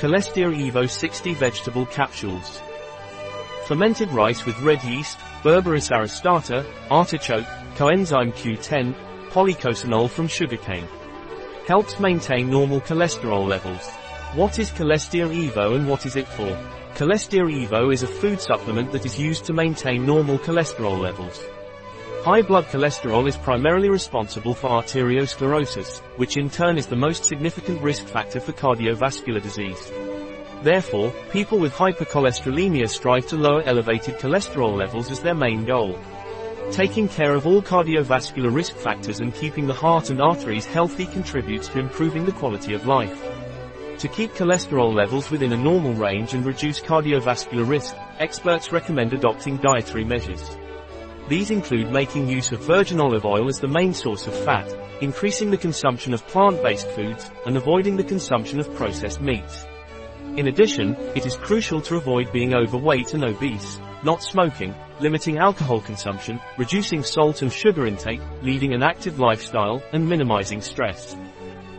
Colestia Evo 60 Vegetable Capsules. Fermented rice with red yeast, Berberis aristata, artichoke, coenzyme Q10, policosanol from sugarcane. Helps maintain normal cholesterol levels. What is Colestia Evo and what is it for? Colestia Evo is a food supplement that is used to maintain normal cholesterol levels. High blood cholesterol is primarily responsible for arteriosclerosis, which in turn is the most significant risk factor for cardiovascular disease. Therefore, people with hypercholesterolemia strive to lower elevated cholesterol levels as their main goal. Taking care of all cardiovascular risk factors and keeping the heart and arteries healthy contributes to improving the quality of life. To keep cholesterol levels within a normal range and reduce cardiovascular risk, experts recommend adopting dietary measures. These include making use of virgin olive oil as the main source of fat, increasing the consumption of plant-based foods, and avoiding the consumption of processed meats. In addition, it is crucial to avoid being overweight and obese, not smoking, limiting alcohol consumption, reducing salt and sugar intake, leading an active lifestyle, and minimizing stress.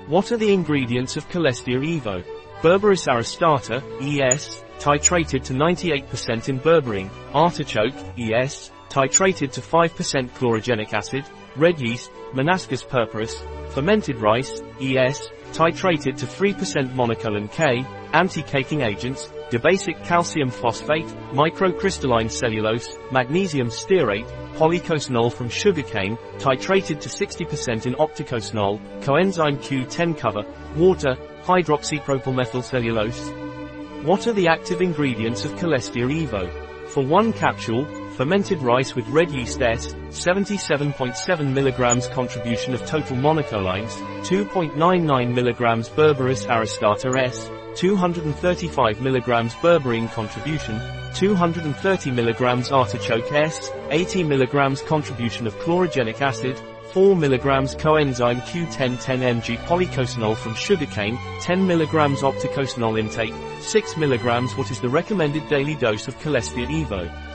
What are the ingredients of Colestia Evo? Berberis aristata, ES, titrated to 98% in berberine, artichoke, ES, titrated to 5% chlorogenic acid, red yeast, Monascus purpureus, fermented rice, ES, titrated to 3% monacolin K, anti-caking agents, dibasic calcium phosphate, microcrystalline cellulose, magnesium stearate, policosanol from sugarcane, titrated to 60% in octacosanol, coenzyme Q10 cover, water, hydroxypropylmethylcellulose. What are the active ingredients of Colestia Evo? For one capsule, fermented rice with red yeast S, 77.7 mg contribution of total monacolines, 2.99 mg Berberis aristata S, 235 mg berberine contribution, 230 mg artichoke S, 80 mg contribution of chlorogenic acid, 4 mg coenzyme Q10 10 mg policosanol from sugarcane, 10 mg octacosanol intake, 6 mg What is the recommended daily dose of Colestia Evo?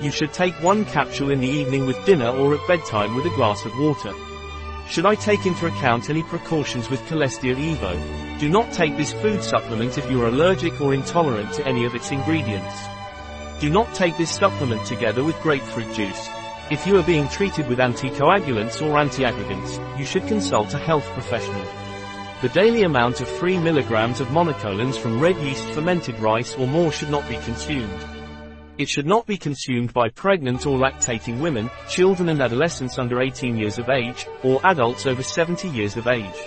You should take one capsule in the evening with dinner or at bedtime with a glass of water. Should I take into account any precautions with Colestia Evo? Do not take this food supplement if you are allergic or intolerant to any of its ingredients. Do not take this supplement together with grapefruit juice. If you are being treated with anticoagulants or antiaggregants, you should consult a health professional. The daily amount of 3 mg of monacolins from red yeast fermented rice or more should not be consumed. It should not be consumed by pregnant or lactating women, children and adolescents under 18 years of age, or adults over 70 years of age.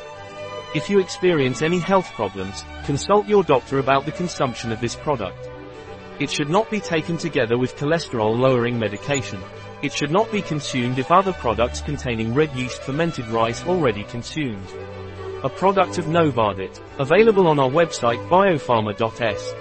If you experience any health problems, consult your doctor about the consumption of this product. It should not be taken together with cholesterol-lowering medication. It should not be consumed if other products containing red yeast fermented rice already consumed. A product of Novadiet, available on our website biopharma.s.